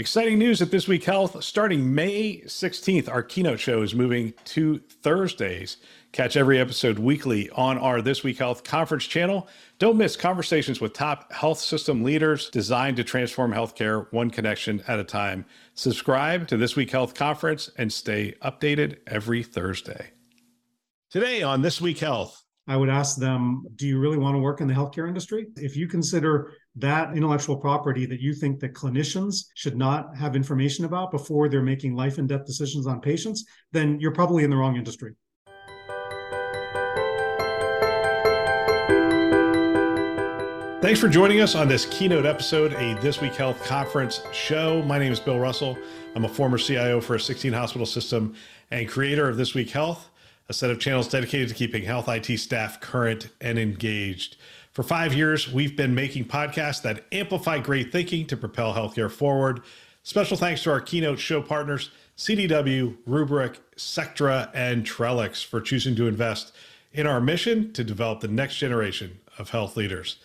Exciting news at This Week Health. Starting May 16th, our keynote show is moving to Thursdays. Catch every episode weekly on our This Week Health conference channel. Don't miss conversations with top health system leaders designed to transform healthcare one connection at a time. Subscribe to This Week Health conference and stay updated every Thursday. Today on This Week Health, I would ask them, do you really want to work in the healthcare industry? If you consider that intellectual property that you think that clinicians should not have information about before they're making life and death decisions on patients, then you're probably in the wrong industry. Thanks for joining us on this keynote episode, a This Week Health conference show. My name is Bill Russell. I'm a former CIO for a 16 hospital system and creator of This Week Health, a set of channels dedicated to keeping health IT staff current and engaged. For five years, we've been making podcasts that amplify great thinking to propel healthcare forward. Special thanks to our keynote show partners, CDW, Rubrik, Sectra, and Trellix for choosing to invest in our mission to develop the next generation of health leaders.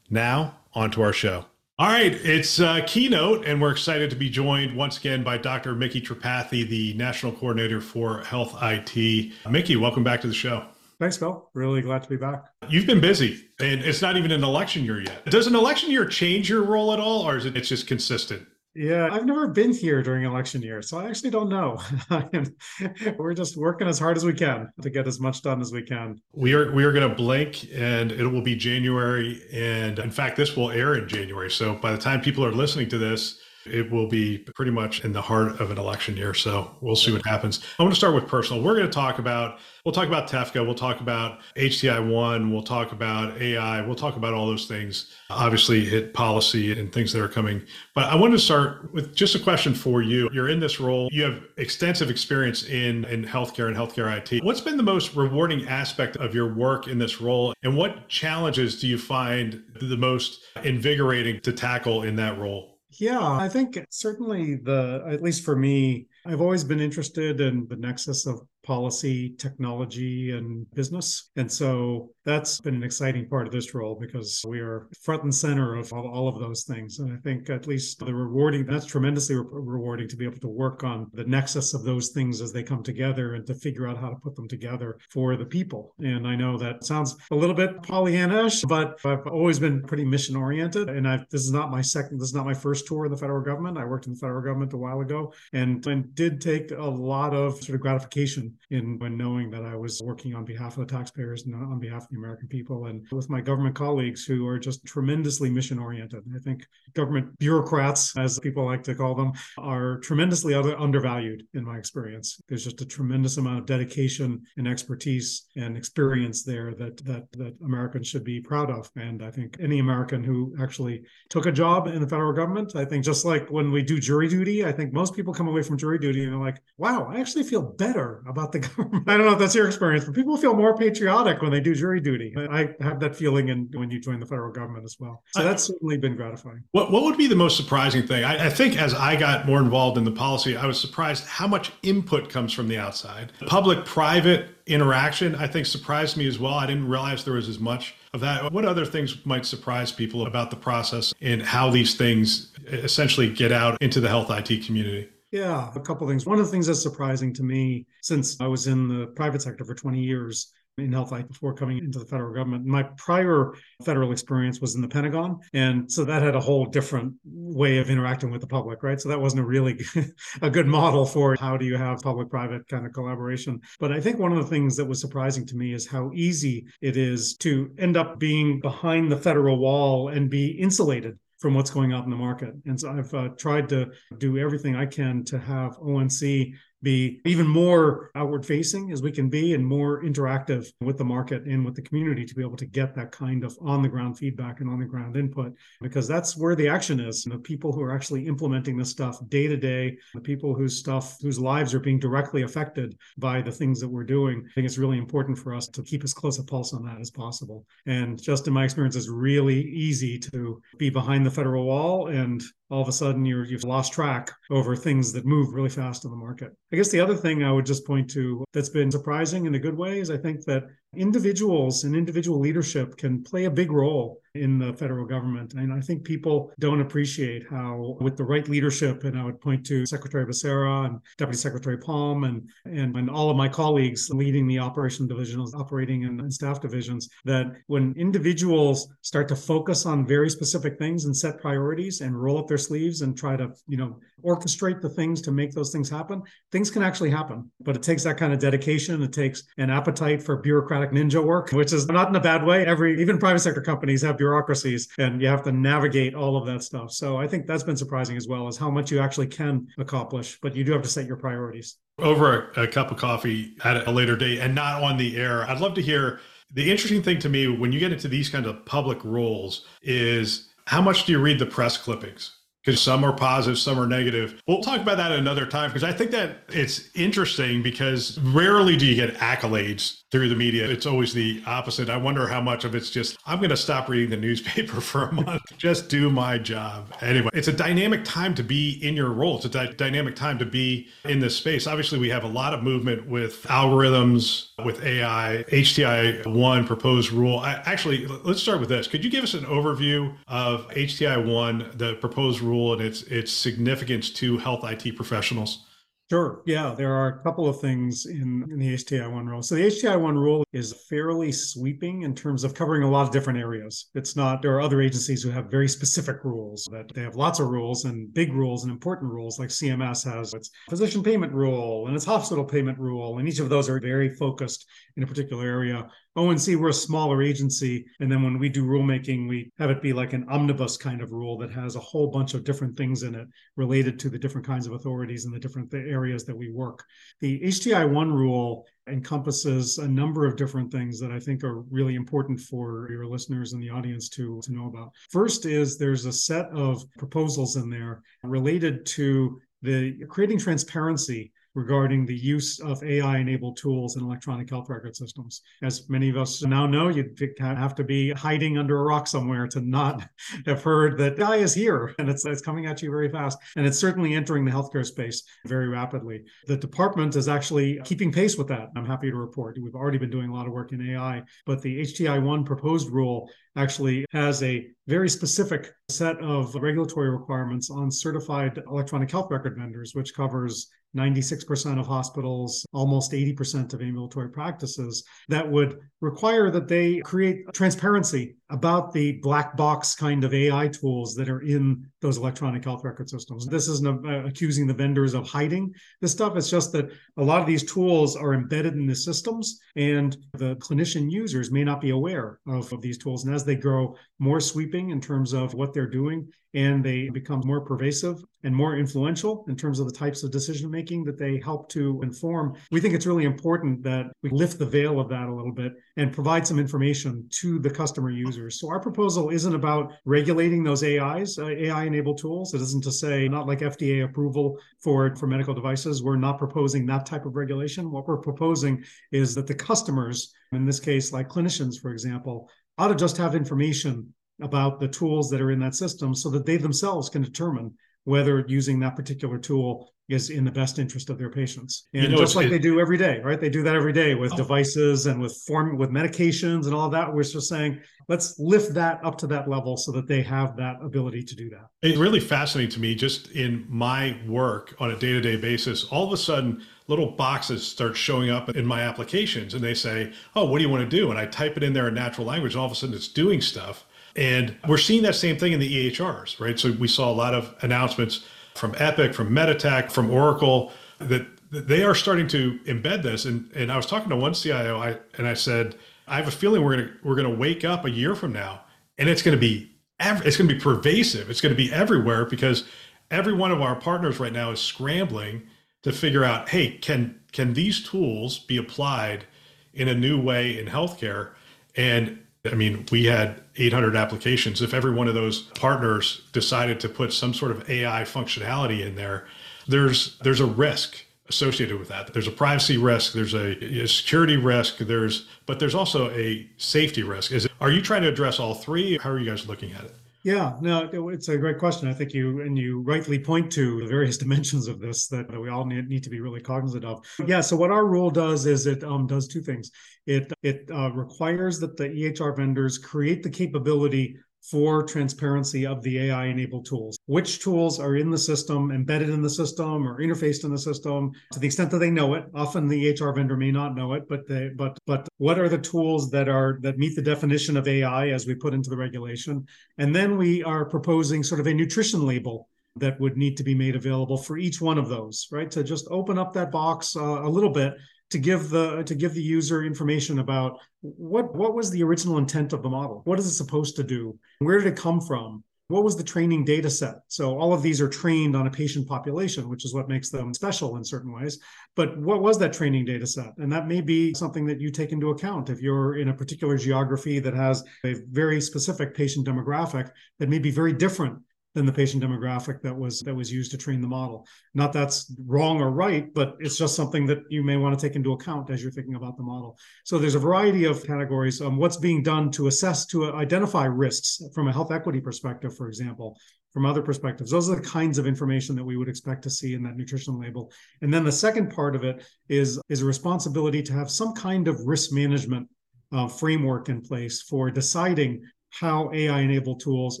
Now, on to our show. All right, it's a keynote, and we're excited to be joined once again by Dr. Micky Tripathi, the National Coordinator for Health IT. Mickey, welcome back to the show. Thanks, Bill. Really glad to be back. You've been busy, and it's not even an election year yet. Does an election year change your role at all, or is it it's just consistent? Yeah, I've never been here during election year, so I actually don't know. We're just working as hard as we can to get as much done as we can. We are we are going to blink, and it will be January, and in fact, this will air in January. So by the time people are listening to this, it will be pretty much in the heart of an election year. So we'll see what happens. I want to start with personal. We're going to talk about, we'll talk about TEFCA, we'll talk about HTI one, we'll talk about AI, we'll talk about all those things, obviously HIT policy and things that are coming. But I wanted to start with just a question for you. You're in this role, you have extensive experience in, in healthcare and healthcare IT. What's been the most rewarding aspect of your work in this role? And what challenges do you find the most invigorating to tackle in that role? Yeah, I think certainly the, at least for me, I've always been interested in the nexus of policy, technology, and business. And so that's been an exciting part of this role because we are front and center of all, of those things. And I think at least the rewarding, that's tremendously re- rewarding to be able to work on the nexus of those things as they come together and to figure out how to put them together for the people. And I know that sounds a little bit Pollyannish, but I've always been pretty mission oriented. And I've, this is not my second, this is not my first tour in the federal government. I worked in the federal government a while ago and, and did take a lot of sort of gratification in when knowing that I was working on behalf of the taxpayers and on behalf of the American people and with my government colleagues who are just tremendously mission oriented. I think government bureaucrats, as people like to call them, are tremendously undervalued in my experience. There's just a tremendous amount of dedication and expertise and experience there that that that Americans should be proud of. And I think any American who actually took a job in the federal government, I think just like when we do jury duty, I think most people come away from jury duty and they're like, wow, I actually feel better about the government. I don't know if that's your experience, but people feel more patriotic when they do jury duty. I have that feeling in, when you join the federal government as well. So that's certainly been gratifying. What, what would be the most surprising thing? I, I think as I got more involved in the policy, I was surprised how much input comes from the outside. Public private interaction, I think, surprised me as well. I didn't realize there was as much of that. What other things might surprise people about the process and how these things essentially get out into the health IT community? Yeah, a couple things. One of the things that's surprising to me, since I was in the private sector for 20 years in health IT before coming into the federal government, my prior federal experience was in the Pentagon. And so that had a whole different way of interacting with the public, right? So that wasn't a really a good model for how do you have public private kind of collaboration. But I think one of the things that was surprising to me is how easy it is to end up being behind the federal wall and be insulated from what's going on in the market. And so I've uh, tried to do everything I can to have ONC be even more outward facing as we can be and more interactive with the market and with the community to be able to get that kind of on the ground feedback and on the ground input because that's where the action is. The people who are actually implementing this stuff day to day the people whose stuff whose lives are being directly affected by the things that we're doing i think it's really important for us to keep as close a pulse on that as possible. And just in my experience it's really easy to be behind the federal wall and all of a sudden you have lost track over things that move really fast in the market. I guess the other thing I would just point to that's been surprising in a good way is I think that individuals and individual leadership can play a big role in the federal government. And I think people don't appreciate how, with the right leadership, and I would point to Secretary Becerra and Deputy Secretary Palm and, and, and all of my colleagues leading the operation divisions, operating and, and staff divisions, that when individuals start to focus on very specific things and set priorities and roll up their sleeves and try to, you know, orchestrate the things to make those things happen, things can actually happen. But it takes that kind of dedication. It takes an appetite for bureaucratic ninja work, which is not in a bad way. Every even private sector companies have bureaucracies and you have to navigate all of that stuff. So I think that's been surprising as well as how much you actually can accomplish, but you do have to set your priorities. Over a, a cup of coffee at a later date and not on the air, I'd love to hear the interesting thing to me when you get into these kind of public roles is how much do you read the press clippings? because some are positive, some are negative. We'll talk about that another time because I think that it's interesting because rarely do you get accolades through the media. It's always the opposite. I wonder how much of it's just, I'm going to stop reading the newspaper for a month, just do my job. Anyway, it's a dynamic time to be in your role. It's a di- dynamic time to be in this space. Obviously, we have a lot of movement with algorithms, with AI, HTI 1 proposed rule. I, actually, let's start with this. Could you give us an overview of HTI 1, the proposed rule? and its its significance to health IT professionals? Sure. Yeah, there are a couple of things in, in the HTI 1 rule. So the HTI 1 rule is fairly sweeping in terms of covering a lot of different areas. It's not, there are other agencies who have very specific rules that they have lots of rules and big rules and important rules, like CMS has its physician payment rule and its hospital payment rule. And each of those are very focused in a particular area. Oh, ONC, we're a smaller agency. And then when we do rulemaking, we have it be like an omnibus kind of rule that has a whole bunch of different things in it related to the different kinds of authorities and the different areas that we work. The HTI 1 rule encompasses a number of different things that I think are really important for your listeners and the audience to, to know about. First is there's a set of proposals in there related to the creating transparency regarding the use of AI enabled tools in electronic health record systems. As many of us now know, you'd have to be hiding under a rock somewhere to not have heard that AI is here and it's, it's coming at you very fast. And it's certainly entering the healthcare space very rapidly. The department is actually keeping pace with that. I'm happy to report. We've already been doing a lot of work in AI, but the HTI 1 proposed rule actually has a very specific set of regulatory requirements on certified electronic health record vendors, which covers 96% of hospitals, almost 80% of ambulatory practices, that would require that they create transparency about the black box kind of AI tools that are in those electronic health record systems. This isn't uh, accusing the vendors of hiding this stuff. It's just that a lot of these tools are embedded in the systems, and the clinician users may not be aware of, of these tools. And as they grow more sweeping in terms of what they're doing, and they become more pervasive and more influential in terms of the types of decision making that they help to inform, we think it's really important that we lift the veil of that a little bit and provide some information to the customer users. So our proposal isn't about regulating those AIs, uh, AI enabled tools. It isn't to say not like FDA approval for for medical devices. We're not proposing that type of regulation. What we're proposing is that the customers, in this case, like clinicians, for example, ought to just have information about the tools that are in that system so that they themselves can determine whether using that particular tool is in the best interest of their patients. And you know, just like it, they do every day, right? They do that every day with oh. devices and with form with medications and all that. We're just saying, let's lift that up to that level so that they have that ability to do that. It's really fascinating to me just in my work on a day-to-day basis, all of a sudden little boxes start showing up in my applications and they say, Oh, what do you want to do? And I type it in there in natural language, and all of a sudden it's doing stuff. And we're seeing that same thing in the EHRs, right? So we saw a lot of announcements from Epic, from Meditech, from Oracle that they are starting to embed this. And and I was talking to one CIO, I and I said, I have a feeling we're gonna we're gonna wake up a year from now, and it's gonna be it's gonna be pervasive. It's gonna be everywhere because every one of our partners right now is scrambling to figure out, hey, can can these tools be applied in a new way in healthcare? And I mean, we had 800 applications. If every one of those partners decided to put some sort of AI functionality in there, there's there's a risk associated with that. There's a privacy risk, there's a, a security risk, there's but there's also a safety risk. Is it, are you trying to address all three? How are you guys looking at it? Yeah, no, it's a great question. I think you and you rightly point to the various dimensions of this that, we all need, need to be really cognizant of. Yeah, so what our rule does is it um, does two things. It it uh, requires that the EHR vendors create the capability for transparency of the AI enabled tools. Which tools are in the system, embedded in the system, or interfaced in the system to the extent that they know it. Often the EHR vendor may not know it, but they but but what are the tools that are that meet the definition of AI as we put into the regulation? And then we are proposing sort of a nutrition label that would need to be made available for each one of those, right? To just open up that box uh, a little bit to give the to give the user information about what what was the original intent of the model? What is it supposed to do? Where did it come from? What was the training data set? So all of these are trained on a patient population which is what makes them special in certain ways. But what was that training data set? And that may be something that you take into account. If you're in a particular geography that has a very specific patient demographic that may be very different than the patient demographic that was that was used to train the model. Not that's wrong or right, but it's just something that you may want to take into account as you're thinking about the model. So there's a variety of categories. Um, what's being done to assess to identify risks from a health equity perspective, for example, from other perspectives. Those are the kinds of information that we would expect to see in that nutrition label. And then the second part of it is is a responsibility to have some kind of risk management uh, framework in place for deciding how AI enabled tools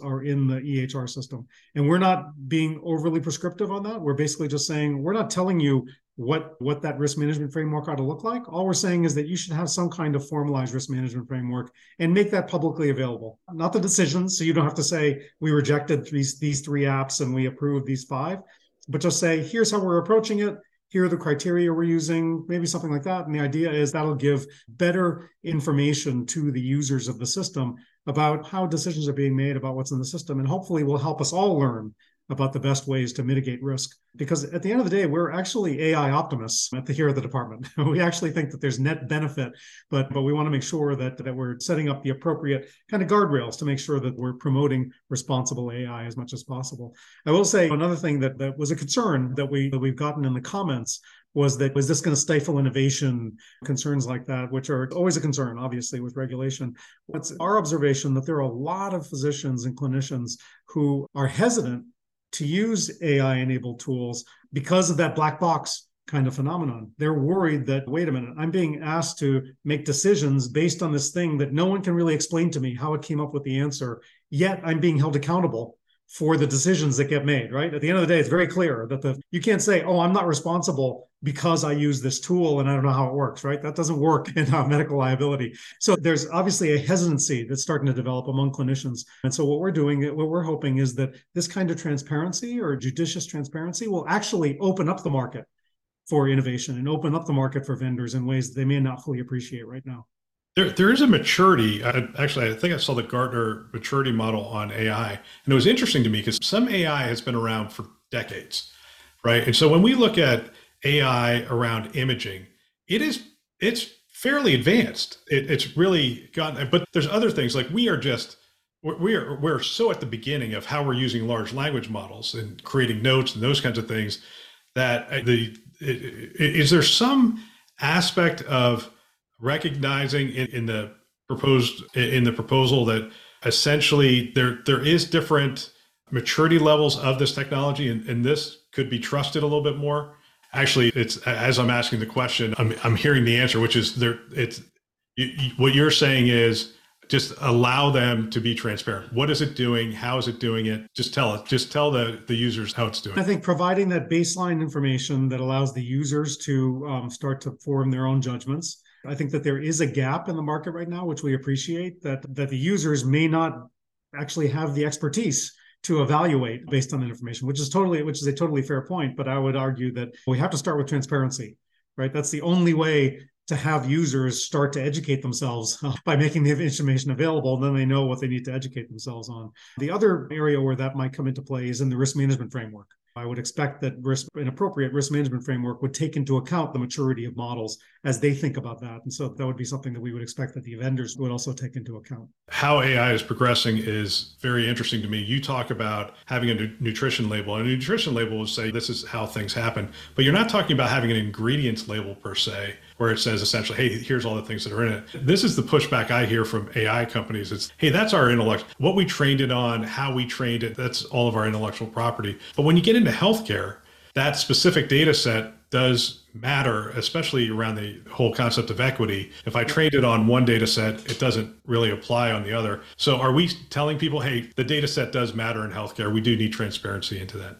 are in the EHR system. And we're not being overly prescriptive on that. We're basically just saying we're not telling you what what that risk management framework ought to look like. All we're saying is that you should have some kind of formalized risk management framework and make that publicly available. Not the decisions, so you don't have to say we rejected these these three apps and we approved these five, but just say here's how we're approaching it here are the criteria we're using, maybe something like that. And the idea is that'll give better information to the users of the system about how decisions are being made about what's in the system and hopefully will help us all learn about the best ways to mitigate risk. Because at the end of the day, we're actually AI optimists at the here at the department. we actually think that there's net benefit, but but we want to make sure that that we're setting up the appropriate kind of guardrails to make sure that we're promoting responsible AI as much as possible. I will say another thing that, that was a concern that we that we've gotten in the comments was that was this going to stifle innovation concerns like that which are always a concern obviously with regulation what's our observation that there are a lot of physicians and clinicians who are hesitant to use AI enabled tools because of that black box kind of phenomenon. They're worried that, wait a minute, I'm being asked to make decisions based on this thing that no one can really explain to me how it came up with the answer, yet I'm being held accountable for the decisions that get made, right? At the end of the day, it's very clear that the you can't say, "Oh, I'm not responsible because I use this tool and I don't know how it works," right? That doesn't work in uh, medical liability. So there's obviously a hesitancy that's starting to develop among clinicians. And so what we're doing, what we're hoping is that this kind of transparency or judicious transparency will actually open up the market for innovation and open up the market for vendors in ways that they may not fully appreciate right now. There, there is a maturity. I, actually, I think I saw the Gartner maturity model on AI, and it was interesting to me because some AI has been around for decades, right? And so when we look at AI around imaging, it is it's fairly advanced. It, it's really gotten, but there's other things like we are just we are we're so at the beginning of how we're using large language models and creating notes and those kinds of things that uh, the is there some aspect of recognizing in, in the proposed in the proposal that essentially there there is different maturity levels of this technology and, and this could be trusted a little bit more. Actually it's as i'm asking the question i'm, I'm hearing the answer which is there it's you, you, what you're saying is just allow them to be transparent. What is it doing? How is it doing it? Just tell it just tell the the users how it's doing. I think providing that baseline information that allows the users to um, start to form their own judgments I think that there is a gap in the market right now, which we appreciate that that the users may not actually have the expertise to evaluate based on that information, which is totally which is a totally fair point. But I would argue that we have to start with transparency, right? That's the only way to have users start to educate themselves by making the information available, then they know what they need to educate themselves on. The other area where that might come into play is in the risk management framework. I would expect that risk, an appropriate risk management framework would take into account the maturity of models as they think about that. And so that would be something that we would expect that the vendors would also take into account. How AI is progressing is very interesting to me. You talk about having a nutrition label, and a nutrition label will say this is how things happen, but you're not talking about having an ingredients label per se where it says essentially, hey, here's all the things that are in it. This is the pushback I hear from AI companies. It's, hey, that's our intellect, what we trained it on, how we trained it, that's all of our intellectual property. But when you get into healthcare, that specific data set does matter, especially around the whole concept of equity. If I trained it on one data set, it doesn't really apply on the other. So are we telling people, hey, the data set does matter in healthcare? We do need transparency into that.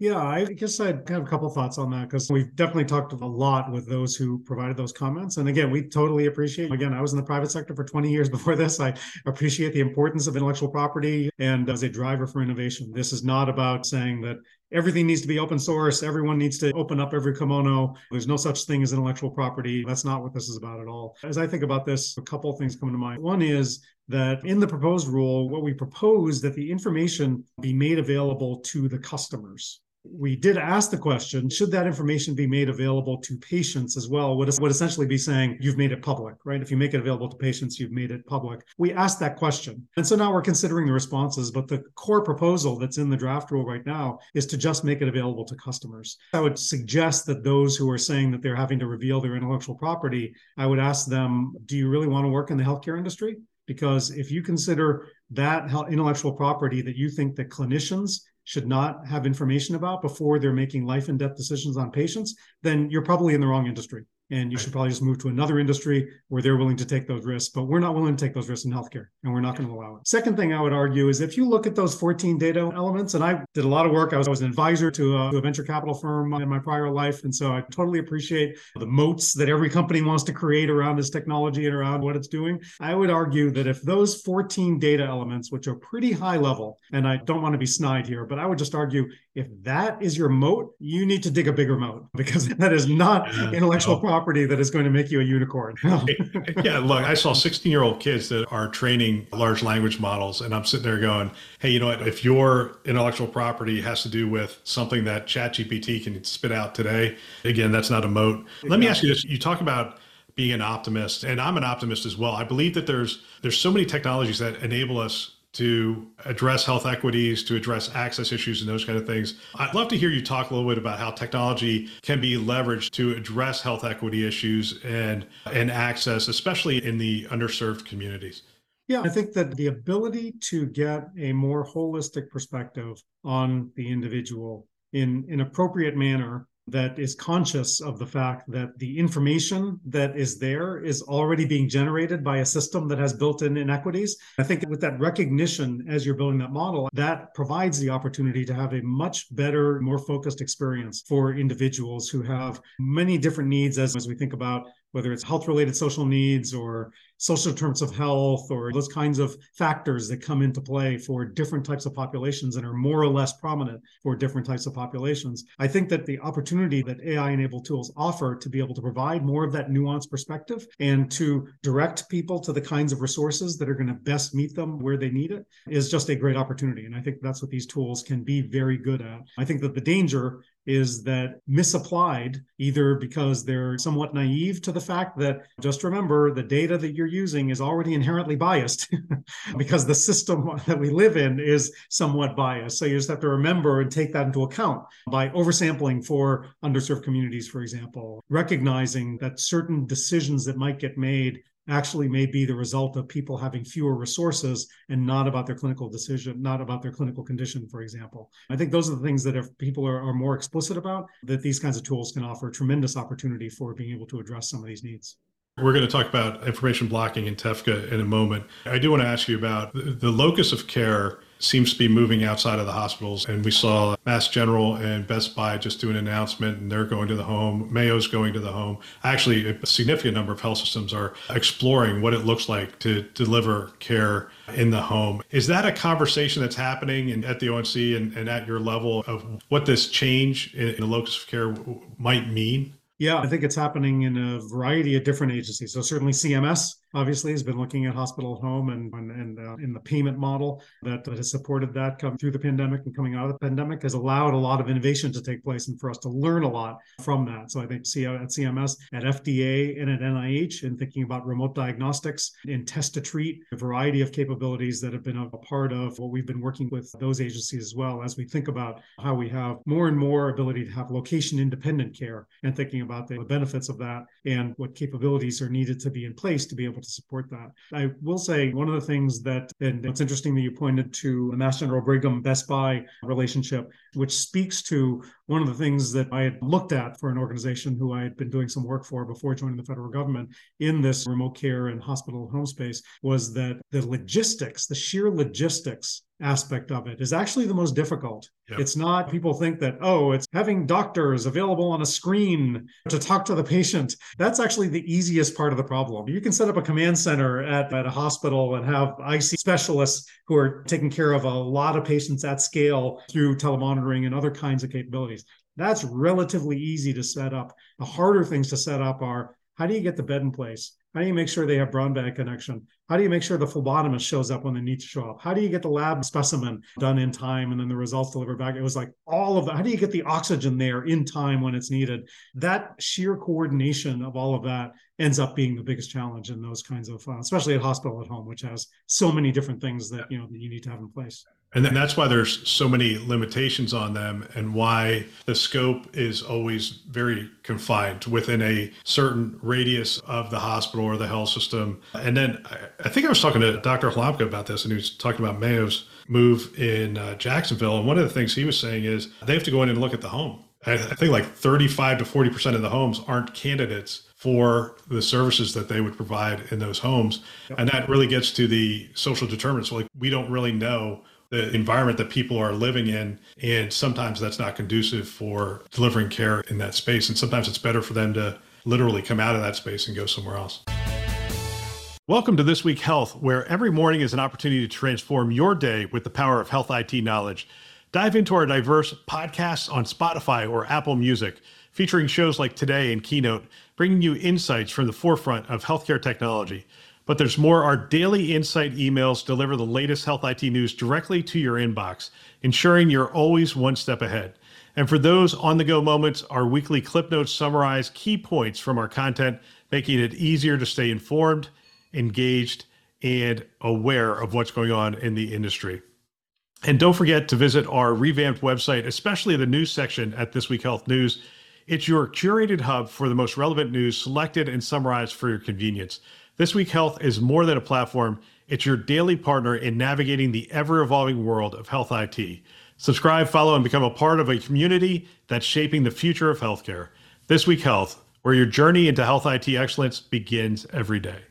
Yeah, I guess I'd have a couple thoughts on that because we've definitely talked a lot with those who provided those comments. And again, we totally appreciate. Again, I was in the private sector for 20 years before this. I appreciate the importance of intellectual property and as a driver for innovation. This is not about saying that everything needs to be open source. Everyone needs to open up every kimono. There's no such thing as intellectual property. That's not what this is about at all. As I think about this, a couple things come to mind. One is that in the proposed rule, what we propose that the information be made available to the customers we did ask the question should that information be made available to patients as well? Would, would essentially be saying you've made it public right? If you make it available to patients you've made it public. We asked that question. And so now we're considering the responses but the core proposal that's in the draft rule right now is to just make it available to customers. I would suggest that those who are saying that they're having to reveal their intellectual property i would ask them do you really want to work in the healthcare industry? Because if you consider that intellectual property that you think that clinicians should not have information about before they're making life and death decisions on patients, then you're probably in the wrong industry and you should probably just move to another industry where they're willing to take those risks. But we're not willing to take those risks in healthcare, and we're not going to allow it. Second thing I would argue is if you look at those 14 data elements, and I did a lot of work, I was, I was an advisor to a, to a venture capital firm in my prior life, and so I totally appreciate the moats that every company wants to create around this technology and around what it's doing. I would argue that if those 14 data elements, which are pretty high level, and I don't want to be snide here, but I would just argue if that is your moat, you need to dig a bigger moat because that is not yeah, intellectual no. property that is going to make you a unicorn. yeah, look, I saw 16 year old kids that are training large language models, and I'm sitting there going, hey, you know what? If your intellectual property has to do with something that ChatGPT can spit out today, again, that's not a moat. Let me ask you this. You talk about being an optimist and i'm an optimist as well i believe that there's there's so many technologies that enable us to address health equities, to address access issues and those kind of things. I'd love to hear you talk a little bit about how technology can be leveraged to address health equity issues and and access, especially in the underserved communities. Yeah, I think that the ability to get a more holistic perspective on the individual in an appropriate manner that is conscious of the fact that the information that is there is already being generated by a system that has built-in inequities. I think with that recognition as you're building that model, that provides the opportunity to have a much better, more focused experience for individuals who have many different needs as, as we think about whether it's health related social needs or social terms of health or those kinds of factors that come into play for different types of populations and are more or less prominent for different types of populations. I think that the opportunity that AI enabled tools offer to be able to provide more of that nuanced perspective and to direct people to the kinds of resources that are going to best meet them where they need it is just a great opportunity. And I think that's what these tools can be very good at. I think that the danger is that misapplied, either because they're somewhat naive to the fact that just remember the data that you're using is already inherently biased because the system that we live in is somewhat biased. So you just have to remember and take that into account by oversampling for underserved communities, for example, recognizing that certain decisions that might get made actually may be the result of people having fewer resources and not about their clinical decision, not about their clinical condition, for example. I think those are the things that if people are, are more explicit about, that these kinds of tools can offer tremendous opportunity for being able to address some of these needs. We're going to talk about information blocking in TEFCA in a moment. I do want to ask you about the locus of care seems to be moving outside of the hospitals. And we saw Mass General and Best Buy just do an announcement and they're going to the home. Mayo's going to the home. Actually, a significant number of health systems are exploring what it looks like to deliver care in the home. Is that a conversation that's happening in, at the ONC and, and at your level of what this change in, in the locus of care might mean? Yeah, I think it's happening in a variety of different agencies. So certainly CMS obviously has been looking at hospital home and and, and uh, in the payment model that, that has supported that come through the pandemic and coming out of the pandemic has allowed a lot of innovation to take place and for us to learn a lot from that. So I think see at CMS, at FDA, and at NIH, in thinking about remote diagnostics and test to treat, a variety of capabilities that have been a part of what we've been working with those agencies as well as we think about how we have more and more ability to have location independent care and thinking about the benefits of that and what capabilities are needed to be in place to be able to support that. I will say one of the things that, and it's interesting that you pointed to the Mass General Brigham Best Buy relationship, which speaks to one of the things that I had looked at for an organization who I had been doing some work for before joining the federal government in this remote care and hospital home space was that the logistics, the sheer logistics aspect of it is actually the most difficult. Yep. It's not people think that, oh, it's having doctors available on a screen to talk to the patient. That's actually the easiest part of the problem. You can set up a command center at, at a hospital and have IC specialists who are taking care of a lot of patients at scale through telemonitoring and other kinds of capabilities. That's relatively easy to set up. The harder things to set up are how do you get the bed in place? How do you make sure they have broadband connection? How do you make sure the phlebotomist shows up when they need to show up? How do you get the lab specimen done in time and then the results delivered back? It was like all of that. How do you get the oxygen there in time when it's needed? That sheer coordination of all of that ends up being the biggest challenge in those kinds of, uh, especially at hospital at home, which has so many different things that you know that you need to have in place. And then that's why there's so many limitations on them and why the scope is always very confined within a certain radius of the hospital or the health system. And then I think I was talking to Dr. Halamka about this, and he was talking about Mayo's move in uh, Jacksonville. And one of the things he was saying is they have to go in and look at the home. I think like 35 to 40% of the homes aren't candidates for the services that they would provide in those homes. Yep. And that really gets to the social determinants. Like we don't really know the environment that people are living in. And sometimes that's not conducive for delivering care in that space. And sometimes it's better for them to literally come out of that space and go somewhere else. Welcome to This Week Health, where every morning is an opportunity to transform your day with the power of health IT knowledge. Dive into our diverse podcasts on Spotify or Apple Music, featuring shows like Today and Keynote, bringing you insights from the forefront of healthcare technology. But there's more. Our daily insight emails deliver the latest health IT news directly to your inbox, ensuring you're always one step ahead. And for those on the go moments, our weekly clip notes summarize key points from our content, making it easier to stay informed, engaged, and aware of what's going on in the industry. And don't forget to visit our revamped website, especially the news section at This Week Health News. It's your curated hub for the most relevant news selected and summarized for your convenience. This Week Health is more than a platform, it's your daily partner in navigating the ever evolving world of health IT. Subscribe, follow, and become a part of a community that's shaping the future of healthcare. This Week Health, where your journey into health IT excellence begins every day.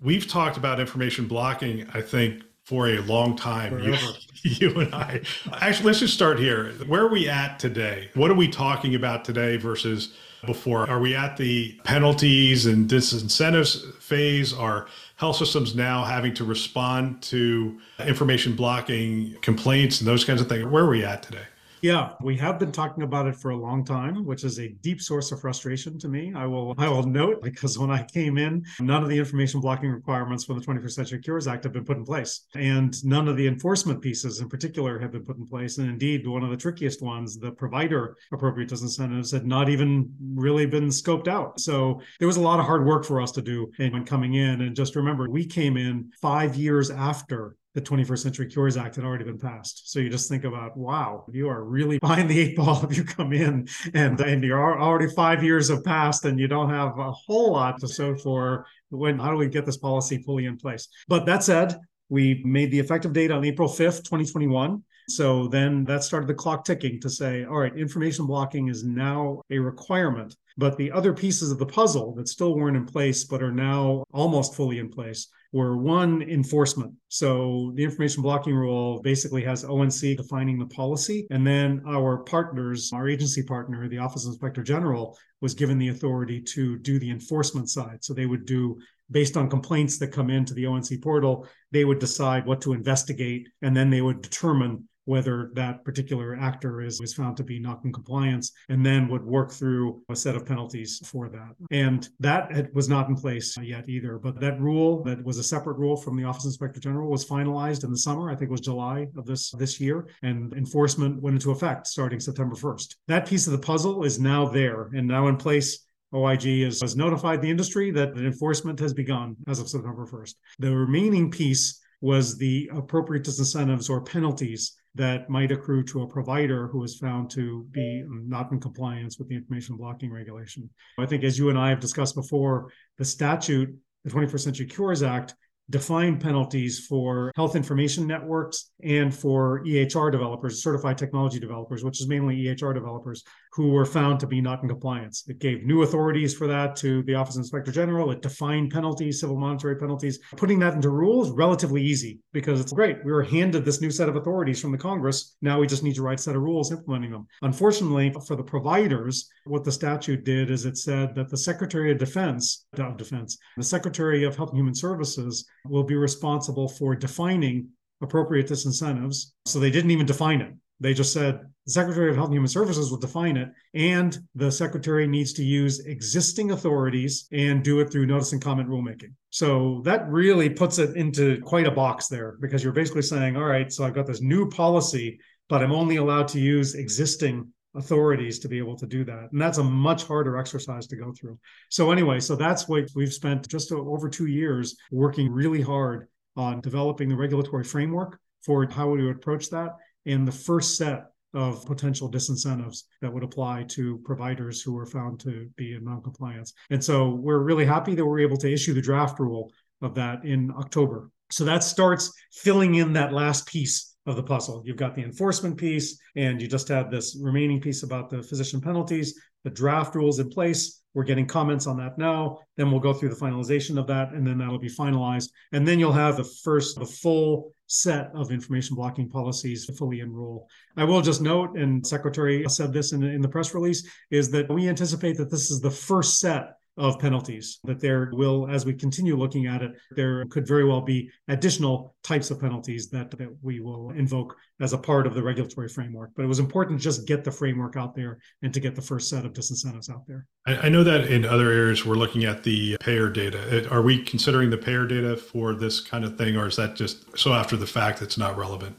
We've talked about information blocking, I think, for a long time. You, you, and I. Actually, let's just start here. Where are we at today? What are we talking about today versus before? Are we at the penalties and disincentives phase? Are health systems now having to respond to information blocking complaints and those kinds of things? Where are we at today? Yeah, we have been talking about it for a long time, which is a deep source of frustration to me. I will I will note because when I came in, none of the information blocking requirements for the 21st Century Cures Act have been put in place. And none of the enforcement pieces in particular have been put in place. And indeed, one of the trickiest ones, the provider appropriate disincentives, had not even really been scoped out. So there was a lot of hard work for us to do when coming in. And just remember, we came in five years after the 21st Century Cures Act had already been passed. So you just think about, wow, you are really behind the eight ball if you come in and, and you're already five years have passed and you don't have a whole lot to show for when, how do we get this policy fully in place? But that said, we made the effective date on April 5th, 2021. So then that started the clock ticking to say, all right, information blocking is now a requirement. But the other pieces of the puzzle that still weren't in place, but are now almost fully in place, were one enforcement. So the information blocking rule basically has ONC defining the policy. And then our partners, our agency partner, the Office of Inspector General, was given the authority to do the enforcement side. So they would do based on complaints that come into the ONC portal, they would decide what to investigate and then they would determine whether that particular actor is, is found to be not in compliance and then would work through a set of penalties for that. And that was not in place yet either. But that rule that was a separate rule from the Office Inspector General was finalized in the summer. I think it was July of this this year, and enforcement went into effect starting September 1st. That piece of the puzzle is now there and now in place OIG has, has, notified the industry that enforcement has begun as of September 1st. The remaining piece was the appropriate disincentives or penalties that might accrue to a provider who is found to be um, not in compliance with the information blocking regulation. I think, as you and I have discussed before, the statute, the 21st Century Cures Act, defined penalties for health information networks and for EHR developers, certified technology developers, which is mainly EHR developers who were found to be not in compliance. It gave new authorities for that to the Office of Inspector General. It defined penalties, civil monetary penalties. Putting that into rules relatively easy because it's great. We were handed this new set of authorities from the Congress. Now we just need to write a set of rules implementing them. Unfortunately, for the providers, what the statute did is it said that the Secretary of Defense, of Defense, the Secretary of Health and Human Services will be responsible for defining appropriate disincentives. So they didn't even define it. They just said the Secretary of Health and Human Services will define it, and the Secretary needs to use existing authorities and do it through notice and comment rulemaking. So that really puts it into quite a box there because you're basically saying, all right, so I've got this new policy, but I'm only allowed to use existing authorities to be able to do that. And that's a much harder exercise to go through. So, anyway, so that's what we've spent just over two years working really hard on developing the regulatory framework for how we would approach that and the first set of potential disincentives that would apply to providers who are found to be in non-compliance. And so we're really happy that we're able to issue the draft rule of that in October. So that starts filling in that last piece of the puzzle. You've got the enforcement piece, and you just have this remaining piece about the physician penalties, the draft rules in place. We're getting comments on that now. Then we'll go through the finalization of that, and then that'll be finalized. And then you'll have the first, the full set of information blocking policies fully enroll. I will just note, and Secretary said this in, in the press release, is that we anticipate that this is the first set of penalties that there will as we continue looking at it there could very well be additional types of penalties that, that we will invoke as a part of the regulatory framework. But it was important to just get the framework out there and to get the first set of disincentives out there. I, I know that in other areas we're looking at the payer data. Are we considering the payer data for this kind of thing or is that just so after the fact it's not relevant?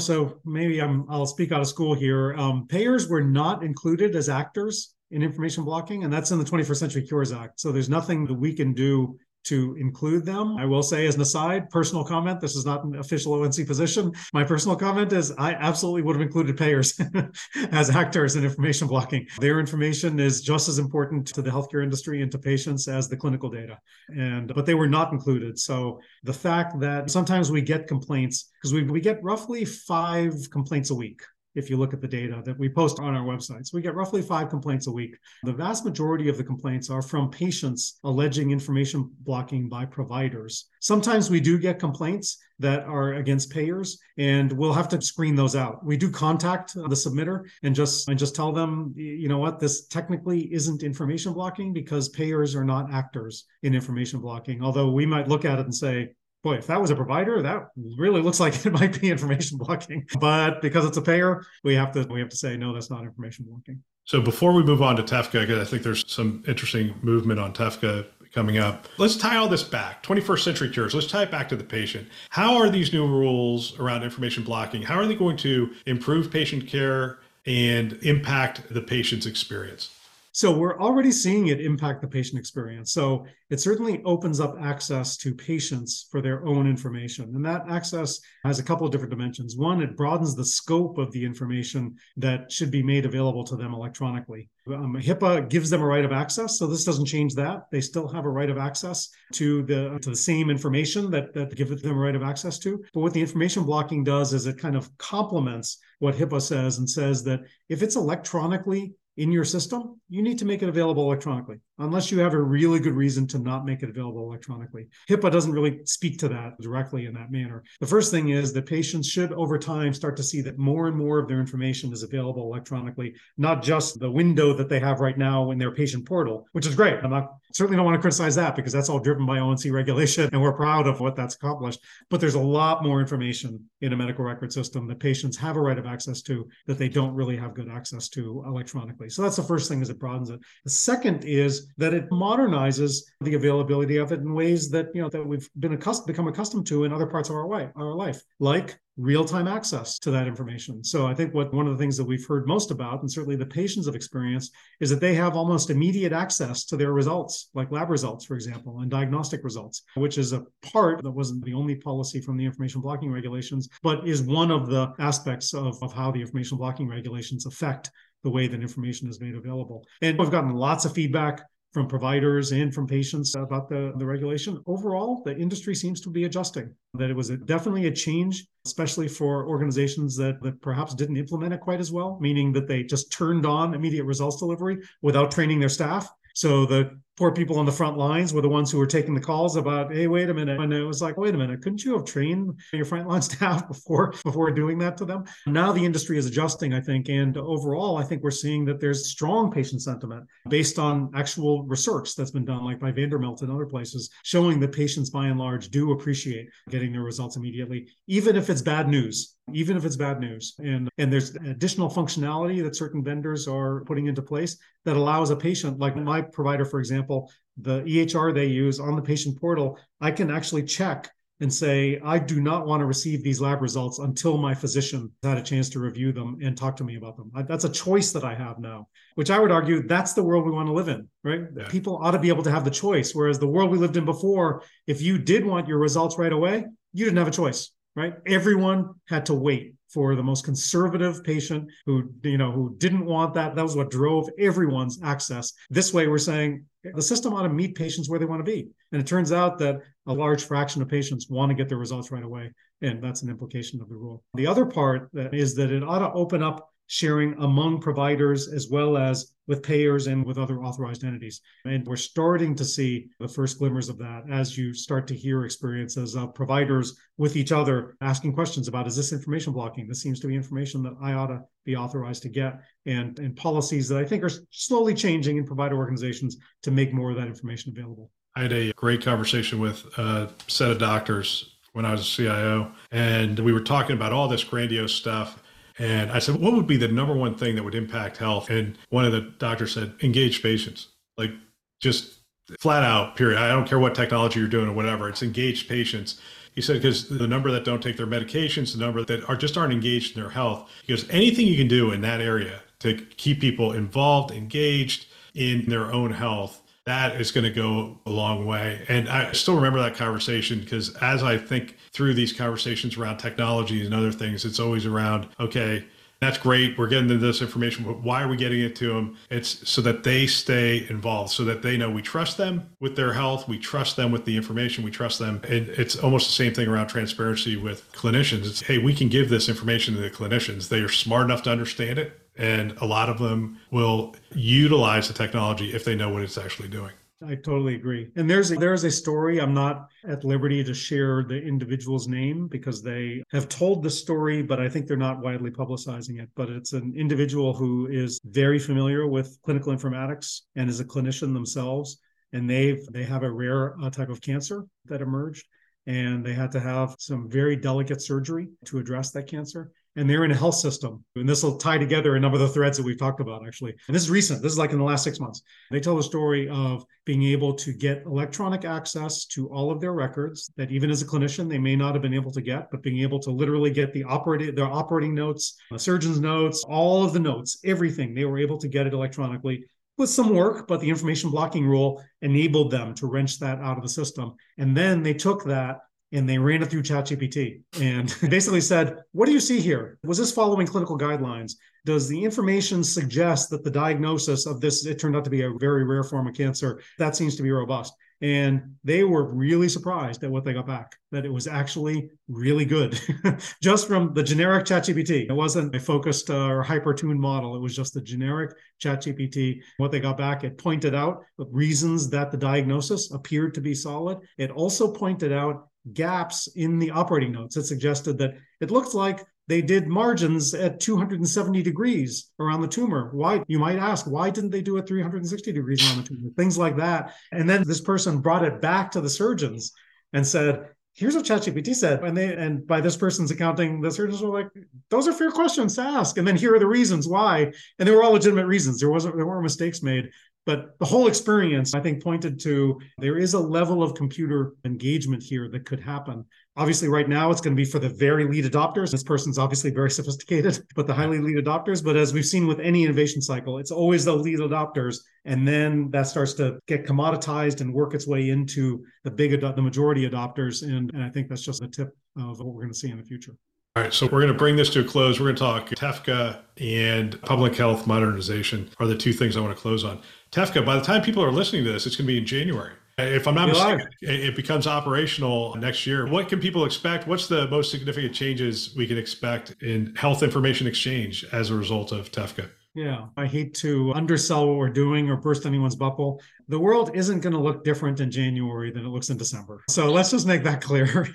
So maybe I'm, I'll speak out of school here. Um, payers were not included as actors in information blocking, and that's in the 21st Century Cures Act. So there's nothing that we can do to include them. I will say, as an aside, personal comment this is not an official ONC position. My personal comment is I absolutely would have included payers as actors in information blocking. Their information is just as important to the healthcare industry and to patients as the clinical data. And but they were not included. So the fact that sometimes we get complaints, because we, we get roughly five complaints a week if you look at the data that we post on our websites. We get roughly five complaints a week. The vast majority of the complaints are from patients alleging information blocking by providers. Sometimes we do get complaints that are against payers and we'll have to screen those out. We do contact the submitter and just and just tell them, you know what, this technically isn't information blocking because payers are not actors in information blocking. Although we might look at it and say, boy, if that was a provider, that really looks like it might be information blocking. But because it's a payer, we have to we have to say no, that's not information blocking. So before we move on to TEFCA, I think there's some interesting movement on TEFCA coming up. Let's tie all this back. 21st century cures. Let's tie it back to the patient. How are these new rules around information blocking? How are they going to improve patient care and impact the patient's experience? So we're already seeing it impact the patient experience. So it certainly opens up access to patients for their own information. And that access has a couple of different dimensions. One, it broadens the scope of the information that should be made available to them electronically. Um, HIPAA gives them a right of access, so this doesn't change that. They still have a right of access to the to the same information that that give them a right of access to. But what the information blocking does is it kind of complements what HIPAA says and says that if it's electronically in your system, you need to make it available electronically. Unless you have a really good reason to not make it available electronically. HIPAA doesn't really speak to that directly in that manner. The first thing is that patients should, over time, start to see that more and more of their information is available electronically, not just the window that they have right now in their patient portal, which is great. I'm not certainly don't want to criticize that because that's all driven by ONC regulation and we're proud of what that's accomplished. But there's a lot more information in a medical record system that patients have a right of access to that they don't really have good access to electronically. So that's the first thing is it broadens it. The second is that it modernizes the availability of it in ways that you know that we've been accustomed become accustomed to in other parts of our way our life, like real-time access to that information. So I think what one of the things that we've heard most about, and certainly the patients have experienced, is that they have almost immediate access to their results, like lab results, for example, and diagnostic results, which is a part that wasn't the only policy from the information blocking regulations, but is one of the aspects of, of how the information blocking regulations affect the way that information is made available. And we've gotten lots of feedback from providers and from patients about the, the regulation. Overall, the industry seems to be adjusting, that it was a, definitely a change, especially for organizations that, that perhaps didn't implement it quite as well, meaning that they just turned on immediate results delivery without training their staff. So the poor people on the front lines were the ones who were taking the calls about, hey, wait a minute. And it was like, wait a minute, couldn't you have trained your frontline staff before before doing that to them? Now the industry is adjusting, I think, and overall, I think we're seeing that there's strong patient sentiment based on actual research that's been done, like by Vanderbilt and other places, showing that patients by and large do appreciate getting their results immediately, even if it's bad news even if it's bad news. And and there's additional functionality that certain vendors are putting into place that allows a patient, like my provider, for example, example, the EHR they use on the patient portal, I can actually check and say, I do not want to receive these lab results until my physician had a chance to review them and talk to me about them. That's a choice that I have now, which I would argue that's the world we want to live in, right? Yeah. People ought to be able to have the choice. Whereas the world we lived in before, if you did want your results right away, you didn't have a choice, right? Everyone had to wait for the most conservative patient who you know who didn't want that. That was what drove everyone's access. This way we're saying the system ought to meet patients where they want to be. And it turns out that a large fraction of patients want to get their results right away and that's an implication of the rule. The other part uh, is that it ought to open up sharing among providers as well as with payers and with other authorized entities. And we're starting to see the first glimmers of that as you start to hear experiences of providers with each other asking questions about is this information blocking? This seems to be information that I ought to be authorized to get, and, and policies that I think are slowly changing in provider organizations to make more of that information available. I had a great conversation with a set of doctors when I was a CIO, and we were talking about all this grandiose stuff and I said, what would be the number one thing that would impact health? And one of the doctors said, engage patients. Like just flat out, period. I don't care what technology you're doing or whatever, it's engaged patients. He said, because the number that don't take their medications, the number that are just aren't engaged in their health, because anything you can do in that area to keep people involved, engaged in their own health that is going to go a long way. And I still remember that conversation because as I think through these conversations around technology and other things, it's always around, okay, that's great. We're getting them this information, but why are we getting it to them? It's so that they stay involved, so that they know we trust them with their health, we trust them with the information, we trust them. And it's almost the same thing around transparency with clinicians. It's, hey, we can give this information to the clinicians. They are smart enough to understand it and a lot of them will utilize the technology if they know what it's actually doing. I totally agree. And there's a, there's a story. I'm not at liberty to share the individual's name because they have told the story, but I think they're not widely publicizing it. But it's an individual who is very familiar with clinical informatics and is a clinician themselves. And they've they have a rare uh, type of cancer that emerged, and they had to have some very delicate surgery to address that cancer and they're in a health system. And this will tie together a number of the threads that we've talked about, actually. And this is recent. This is like in the last six months. They tell the story of being able to get electronic access to all of their records that even as a clinician, they may not have been able to get, but being able to literally get the operating, their operating notes, surgeon's notes, all of the notes, everything. They were able to get it electronically with some work, but the information blocking rule enabled them to wrench that out of the system. And then they took that and they ran it through ChatGPT and basically said, What do you see here? Was this following clinical guidelines? Does the information suggest that the diagnosis of this, it turned out to be a very rare form of cancer? That seems to be robust. And they were really surprised at what they got back, that it was actually really good, just from the generic ChatGPT. It wasn't a focused uh, or hyper tuned model. It was just the generic ChatGPT. What they got back, it pointed out reasons that the diagnosis appeared to be solid. It also pointed out gaps in the operating notes. It suggested that it looked like they did margins at 270 degrees around the tumor. Why, you might ask, why didn't they do it 360 degrees around the tumor? Things like that. And then this person brought it back to the surgeons and said, here's what ChatGPT said. And they and by this person's accounting, the surgeons were like, those are fair questions to ask. And then here are the reasons why. And they were all legitimate reasons. There wasn't there weren't mistakes made. But the whole experience, I think, pointed to there is a level of computer engagement here that could happen. Obviously, right now it's going to be for the very lead adopters. This person's obviously very sophisticated, but the highly lead adopters. But as we've seen with any innovation cycle, it's always the lead adopters. And then that starts to get commoditized and work its way into the big, the majority adopters. And, and I think that's just the tip of what we're going to see in the future. All right, so we're going to bring this to a close. We're going to talk TEFCA and public health modernization are the two things I want to close on. TEFCA, by the time people are listening to this, it's going to be in January. If I'm not mistaken, it becomes operational next year. What can people expect? What's the most significant changes we can expect in health information exchange as a result of TEFCA? Yeah, I hate to undersell what we're doing or burst anyone's bubble. The world isn't going to look different in January than it looks in December. So let's just make that clear.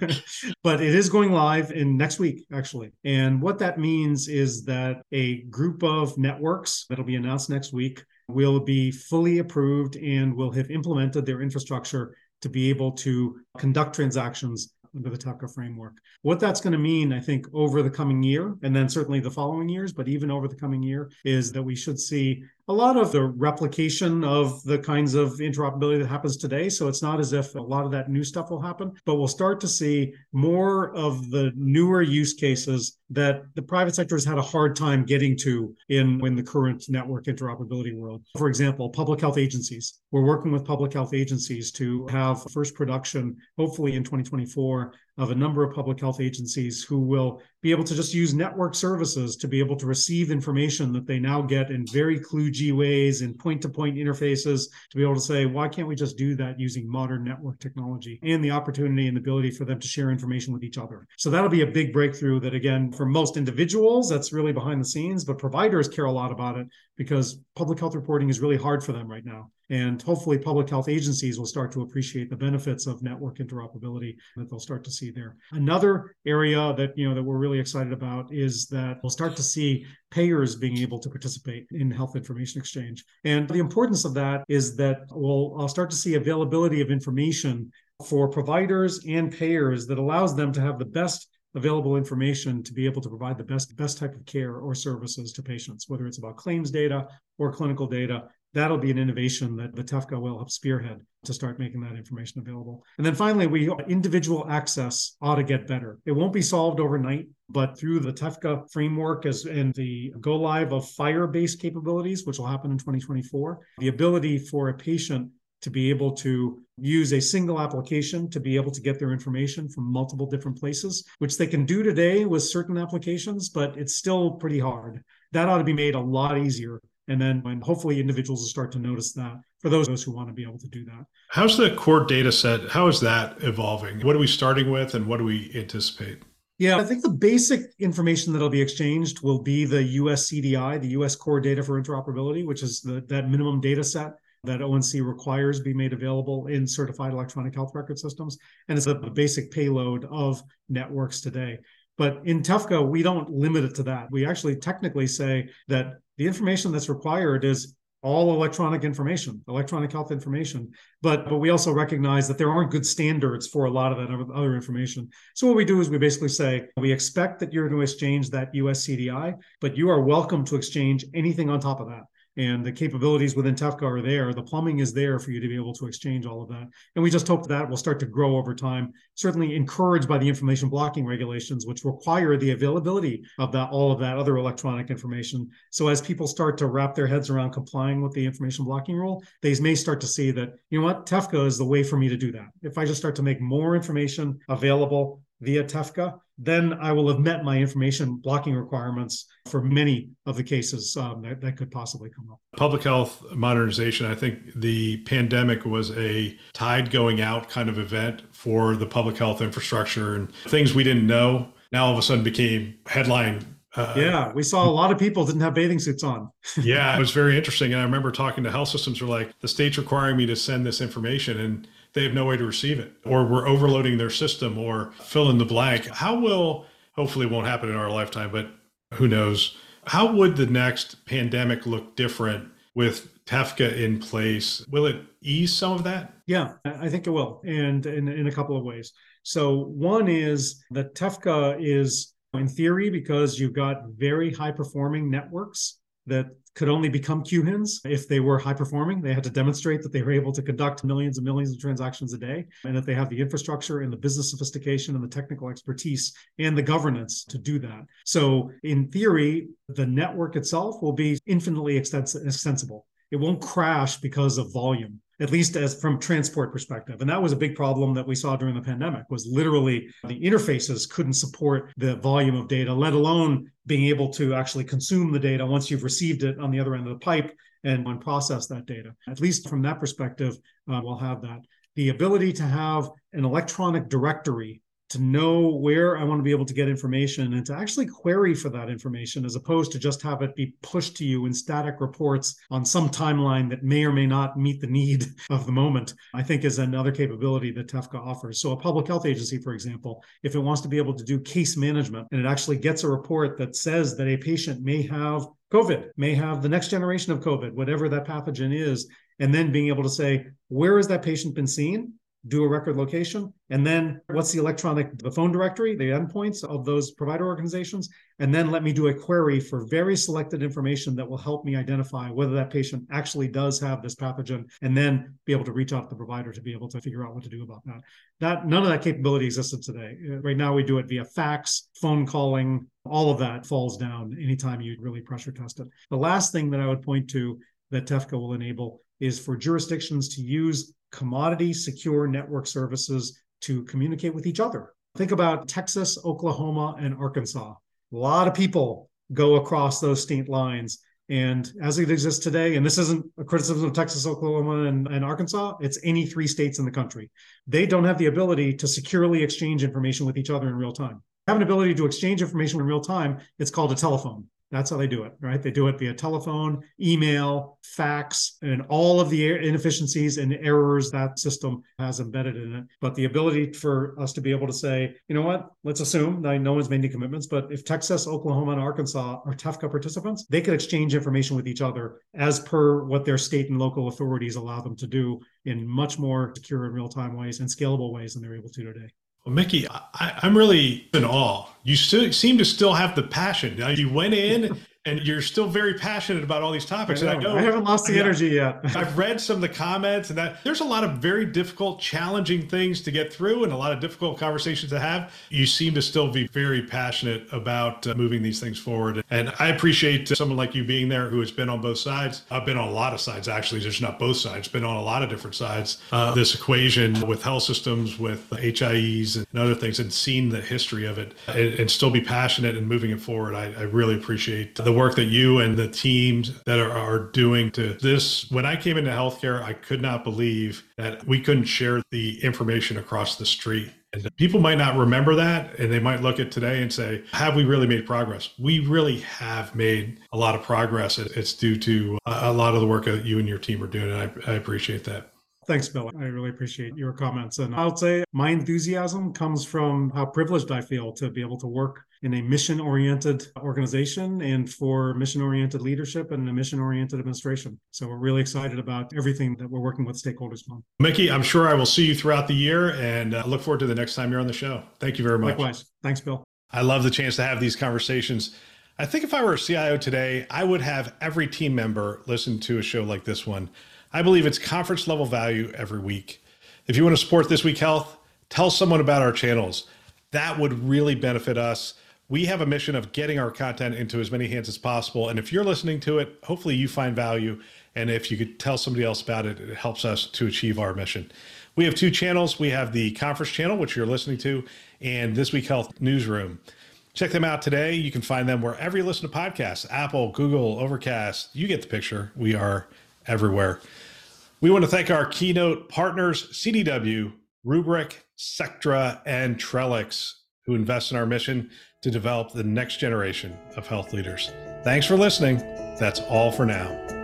but it is going live in next week, actually. And what that means is that a group of networks that'll be announced next week will be fully approved and will have implemented their infrastructure to be able to conduct transactions under the TEFCA framework. What that's going to mean, I think, over the coming year, and then certainly the following years, but even over the coming year, is that we should see a lot of the replication of the kinds of interoperability that happens today. So it's not as if a lot of that new stuff will happen, but we'll start to see more of the newer use cases that the private sector has had a hard time getting to in, in the current network interoperability world. For example, public health agencies. We're working with public health agencies to have first production, hopefully in 2024, of a number of public health agencies who will be able to just use network services to be able to receive information that they now get in very kludgy ways and point-to-point interfaces to be able to say, why can't we just do that using modern network technology and the opportunity and the ability for them to share information with each other. So that'll be a big breakthrough that again, for most individuals, that's really behind the scenes, but providers care a lot about it because public health reporting is really hard for them right now. And hopefully, public health agencies will start to appreciate the benefits of network interoperability that they'll start to see there. Another area that you know that we're really excited about is that we'll start to see payers being able to participate in health information exchange. And the importance of that is that we'll I'll start to see availability of information for providers and payers that allows them to have the best available information to be able to provide the best best type of care or services to patients whether it's about claims data or clinical data that'll be an innovation that the TEFCA will help spearhead to start making that information available. And then finally, we individual access ought to get better. It won't be solved overnight, but through the TEFCA framework as and the go live of FHIR-based capabilities, which will happen in 2024, the ability for a patient to be able to use a single application to be able to get their information from multiple different places, which they can do today with certain applications, but it's still pretty hard. That ought to be made a lot easier and then when hopefully individuals will start to notice that for those who want to be able to do that. How's the core data set? How is that evolving? What are we starting with and what do we anticipate? Yeah, I think the basic information that'll be exchanged will be the US CDI, the US core data for interoperability, which is the, that minimum data set that ONC requires be made available in certified electronic health record systems. And it's a basic payload of networks today. But in TEFCA, we don't limit it to that. We actually technically say that the information that's required is all electronic information, electronic health information. But but we also recognize that there aren't good standards for a lot of that other information. So what we do is we basically say we expect that you're going to exchange that US CDI, but you are welcome to exchange anything on top of that and the capabilities within TEFCA are there. The plumbing is there for you to be able to exchange all of that. And we just hope that will start to grow over time, certainly encouraged by the information blocking regulations, which require the availability of that all of that other electronic information. So as people start to wrap their heads around complying with the information blocking rule, they may start to see that, you know what, TEFCA is the way for me to do that. If I just start to make more information available via TEFCA, then I will have met my information blocking requirements for many of the cases um, that, that could possibly come up. Public health modernization, I think the pandemic was a tide going out kind of event for the public health infrastructure and things we didn't know now all of a sudden became headline uh, yeah, we saw a lot of people didn't have bathing suits on. yeah, it was very interesting. And I remember talking to health systems who were like, the state's requiring me to send this information and they have no way to receive it, or we're overloading their system, or fill in the blank. How will, hopefully, won't happen in our lifetime, but who knows? How would the next pandemic look different with TEFCA in place? Will it ease some of that? Yeah, I think it will, and in, in a couple of ways. So, one is that TEFCA is, in theory, because you've got very high performing networks that could only become QHINs if they were high performing. They had to demonstrate that they were able to conduct millions and millions of transactions a day and that they have the infrastructure and the business sophistication and the technical expertise and the governance to do that. So, in theory, the network itself will be infinitely extensible. It won't crash because of volume at least as from transport perspective. And that was a big problem that we saw during the pandemic was literally the interfaces couldn't support the volume of data let alone being able to actually consume the data once you've received it on the other end of the pipe and process that data. At least from that perspective uh, we'll have that. The ability to have an electronic directory to know where I want to be able to get information and to actually query for that information as opposed to just have it be pushed to you in static reports on some timeline that may or may not meet the need of the moment, I think is another capability that TEFCA offers. So, a public health agency, for example, if it wants to be able to do case management and it actually gets a report that says that a patient may have COVID, may have the next generation of COVID, whatever that pathogen is, and then being able to say, where has that patient been seen? Do a record location and then what's the electronic the phone directory the endpoints of those provider organizations and then let me do a query for very selected information that will help me identify whether that patient actually does have this pathogen and then be able to reach out to the provider to be able to figure out what to do about that. That none of that capability existed today. Uh, right now we do it via fax phone calling all of that falls down anytime you really pressure test it. The last thing that i would point to that tefca will enable is for jurisdictions to use commodity secure network services to communicate with each other. Think about Texas, Oklahoma, and Arkansas. A lot of people go across those state lines. And as it exists today, and this isn't a criticism of Texas, Oklahoma, and, and, Arkansas, it's any three states in the country. They don't have the ability to securely exchange information with each other in real time. Have an ability to exchange information in real time. It's called a telephone. That's how they do it, right? They do it via telephone, email, fax, and all of the inefficiencies and errors that system has embedded in it. But the ability for us to be able to say, you know what, let's assume that no one's made any commitments, but if Texas, Oklahoma, and Arkansas are TEFCA participants, they could exchange information with each other as per what their state and local authorities allow them to do in much more secure and real time ways and scalable ways than they're able to today. Well, Micky, I, am really in awe. You still seem to still have the passion. Now You went in and you're still very passionate about all these topics. I, and I know I haven't lost the energy yet. I've read some of the comments, and that there's a lot of very difficult, challenging things to get through, and a lot of difficult conversations to have. You seem to still be very passionate about uh, moving these things forward, and I appreciate someone like you being there who has been on both sides. I've been on a lot of sides, actually. There's not both sides. Been on a lot of different sides. Uh, this equation with health systems, with HIEs, and other things, and seen the history of it, and, and still be passionate and moving it forward. I, I really appreciate the the work that you and the teams that are, are doing to this. When I came into healthcare, I could not believe that we couldn't share the information across the street. And people might not remember that and they might look at today and say, have we really made progress? We really have made a lot of progress. It's due to uh, a lot of the work that you and your team are doing. And I, I appreciate that. Thanks, Bill. I really appreciate your comments. And I'll say my enthusiasm comes from how privileged I feel to be able to work in a mission oriented organization and for mission oriented leadership and a mission oriented administration. So we're really excited about everything that we're working with stakeholders on. Micky, I'm sure I will see you throughout the year and uh, look forward to the next time you're on the show. Thank you very much. Likewise. Thanks, Bill. I love the chance to have these conversations. I think if I were a CIO today, I would have every team member listen to a show like this one I believe it's conference level value every week. If you want to support This Week Health, tell someone about our channels. That would really benefit us. We have a mission of getting our content into as many hands as possible. And if you're listening to it, hopefully you find value. And if you could tell somebody else about it, it helps us to achieve our mission. We have two channels. We have the conference channel, which you're listening to, and This Week Health Newsroom. Check them out today. You can find them wherever you listen to podcasts Apple, Google, Overcast. You get the picture. We are everywhere. We want to thank our keynote partners, CDW, Rubrik, Sectra, and Trellix, who invest in our mission to develop the next generation of health leaders. Thanks for listening. That's all for now.